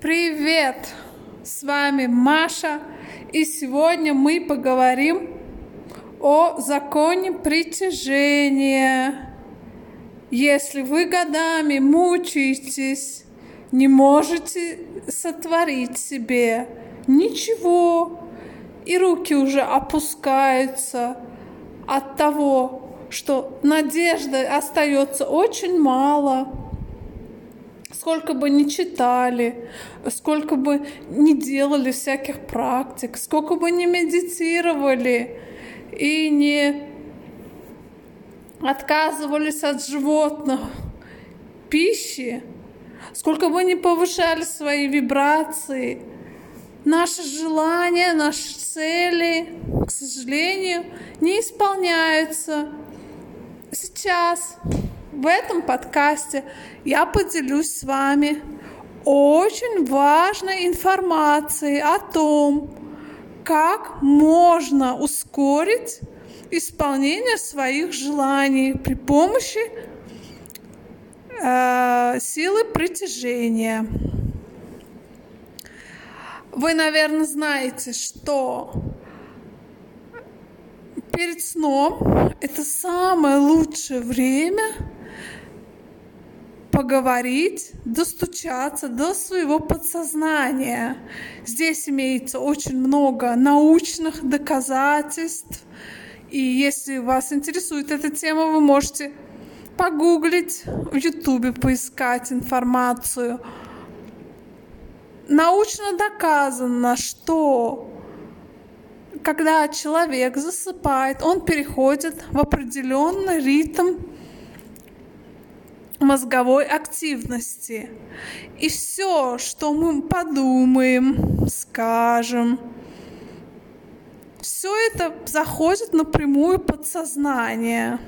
Привет! С вами Маша, и сегодня мы поговорим о законе притяжения. Если вы годами мучаетесь, не можете сотворить себе ничего, и руки уже опускаются от того, что надежды остается очень мало – сколько бы ни читали, сколько бы ни делали всяких практик, сколько бы ни медитировали и не отказывались от животных пищи, сколько бы ни повышали свои вибрации, наши желания, наши цели, к сожалению, не исполняются. Сейчас в этом подкасте я поделюсь с вами очень важной информацией о том, как можно ускорить исполнение своих желаний при помощи э, силы притяжения. Вы, наверное, знаете, что перед сном это самое лучшее время поговорить, достучаться до своего подсознания. Здесь имеется очень много научных доказательств. И если вас интересует эта тема, вы можете погуглить, в Ютубе поискать информацию. Научно доказано, что когда человек засыпает, он переходит в определенный ритм мозговой активности. И все, что мы подумаем, скажем, все это заходит напрямую подсознание.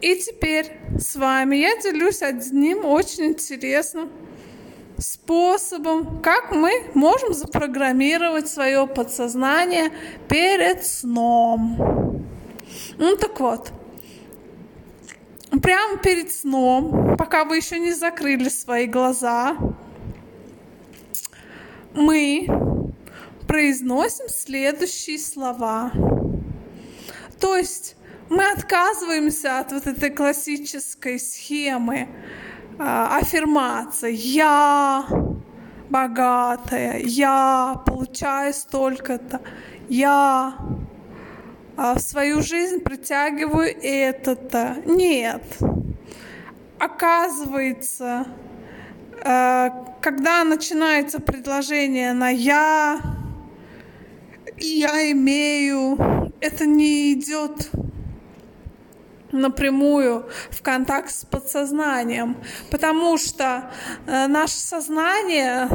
И теперь с вами я делюсь одним очень интересным способом, как мы можем запрограммировать свое подсознание перед сном. Ну так вот, прямо перед сном, пока вы еще не закрыли свои глаза, мы произносим следующие слова. То есть мы отказываемся от вот этой классической схемы э, аффирмации. Я богатая, я получаю столько-то, я а в свою жизнь притягиваю это-то. Нет. Оказывается, э, когда начинается предложение на «я», «я имею», это не идет напрямую в контакт с подсознанием, потому что э, наше сознание,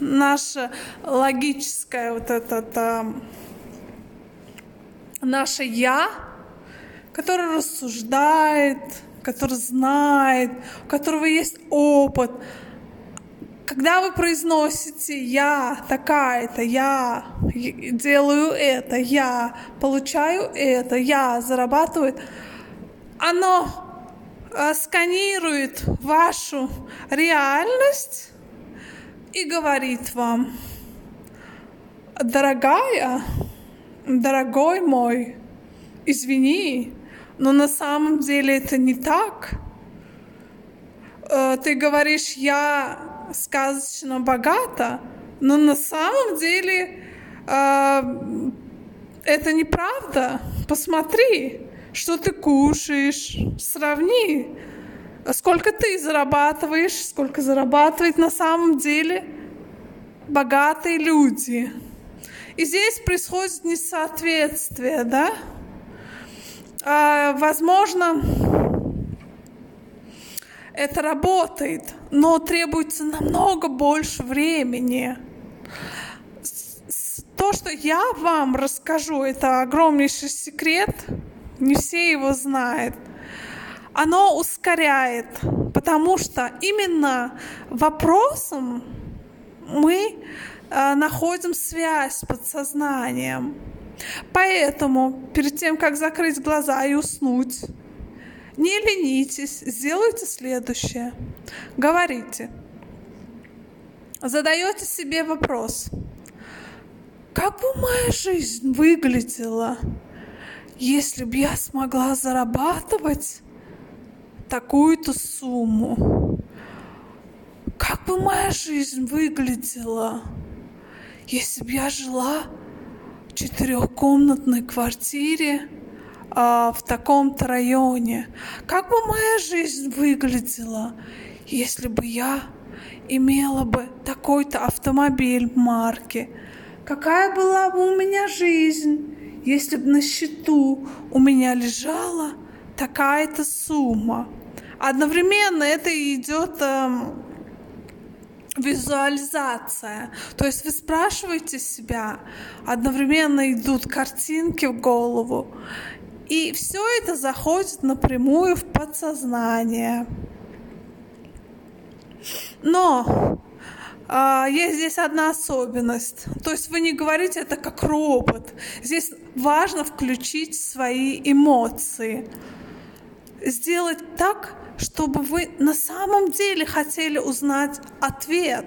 наше логическое вот это наше «я», которое рассуждает, который знает, у которого есть опыт. Когда вы произносите «я такая-то», «я делаю это», «я получаю это», «я зарабатываю», оно э, сканирует вашу реальность и говорит вам, дорогая, дорогой мой, извини, но на самом деле это не так. Э, ты говоришь, я сказочно богата, но на самом деле э, это неправда. Посмотри, что ты кушаешь, сравни, сколько ты зарабатываешь, сколько зарабатывают на самом деле богатые люди. И здесь происходит несоответствие, да? А, возможно, это работает, но требуется намного больше времени. То, что я вам расскажу, это огромнейший секрет, не все его знают. Оно ускоряет, потому что именно вопросом мы находим связь с подсознанием. Поэтому перед тем, как закрыть глаза и уснуть, не ленитесь, сделайте следующее. Говорите. задаете себе вопрос, как бы моя жизнь выглядела, если бы я смогла зарабатывать такую-то сумму? Как бы моя жизнь выглядела, если бы я жила в четырехкомнатной квартире а, в таком-то районе? Как бы моя жизнь выглядела, если бы я имела бы такой-то автомобиль марки? Какая была бы у меня жизнь, если бы на счету у меня лежала такая-то сумма? Одновременно это идет э, визуализация. То есть вы спрашиваете себя, одновременно идут картинки в голову, и все это заходит напрямую в подсознание. Но а, есть здесь одна особенность. То есть вы не говорите это как робот. Здесь важно включить свои эмоции. Сделать так, чтобы вы на самом деле хотели узнать ответ.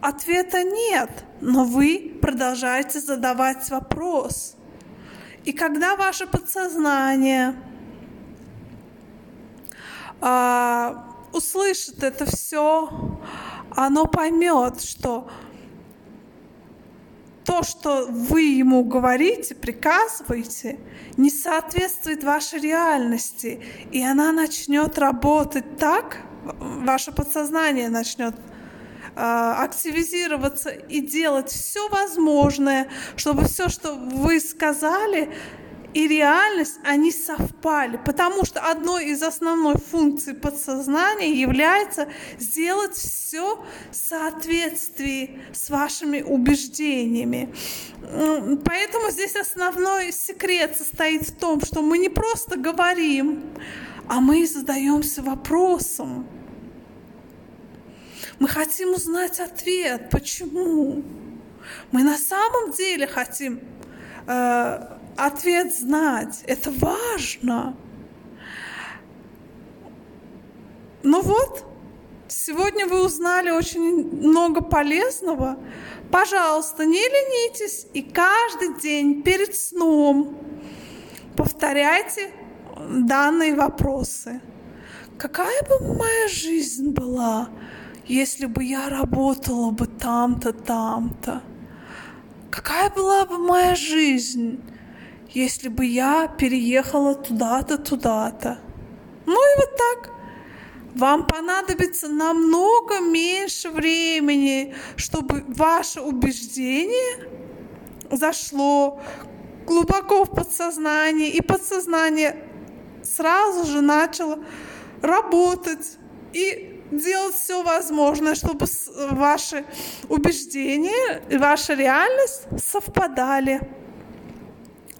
Ответа нет, но вы продолжаете задавать вопрос. И когда ваше подсознание а, услышит это все, оно поймет, что то, что вы ему говорите, приказываете, не соответствует вашей реальности, и она начнет работать так, ваше подсознание начнет э, активизироваться и делать все возможное, чтобы все, что вы сказали, и реальность, они совпали, потому что одной из основной функций подсознания является сделать все в соответствии с вашими убеждениями. Поэтому здесь основной секрет состоит в том, что мы не просто говорим, а мы задаемся вопросом. Мы хотим узнать ответ, почему. Мы на самом деле хотим э, ответ знать. Это важно. Ну вот, сегодня вы узнали очень много полезного. Пожалуйста, не ленитесь и каждый день перед сном повторяйте данные вопросы. Какая бы моя жизнь была, если бы я работала бы там-то, там-то? Какая была бы моя жизнь, если бы я переехала туда-то, туда-то. Ну и вот так. Вам понадобится намного меньше времени, чтобы ваше убеждение зашло глубоко в подсознание, и подсознание сразу же начало работать и делать все возможное, чтобы ваши убеждения и ваша реальность совпадали.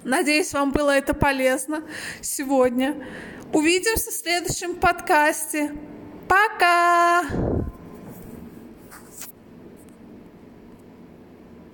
Надеюсь, вам было это полезно сегодня. Увидимся в следующем подкасте. Пока!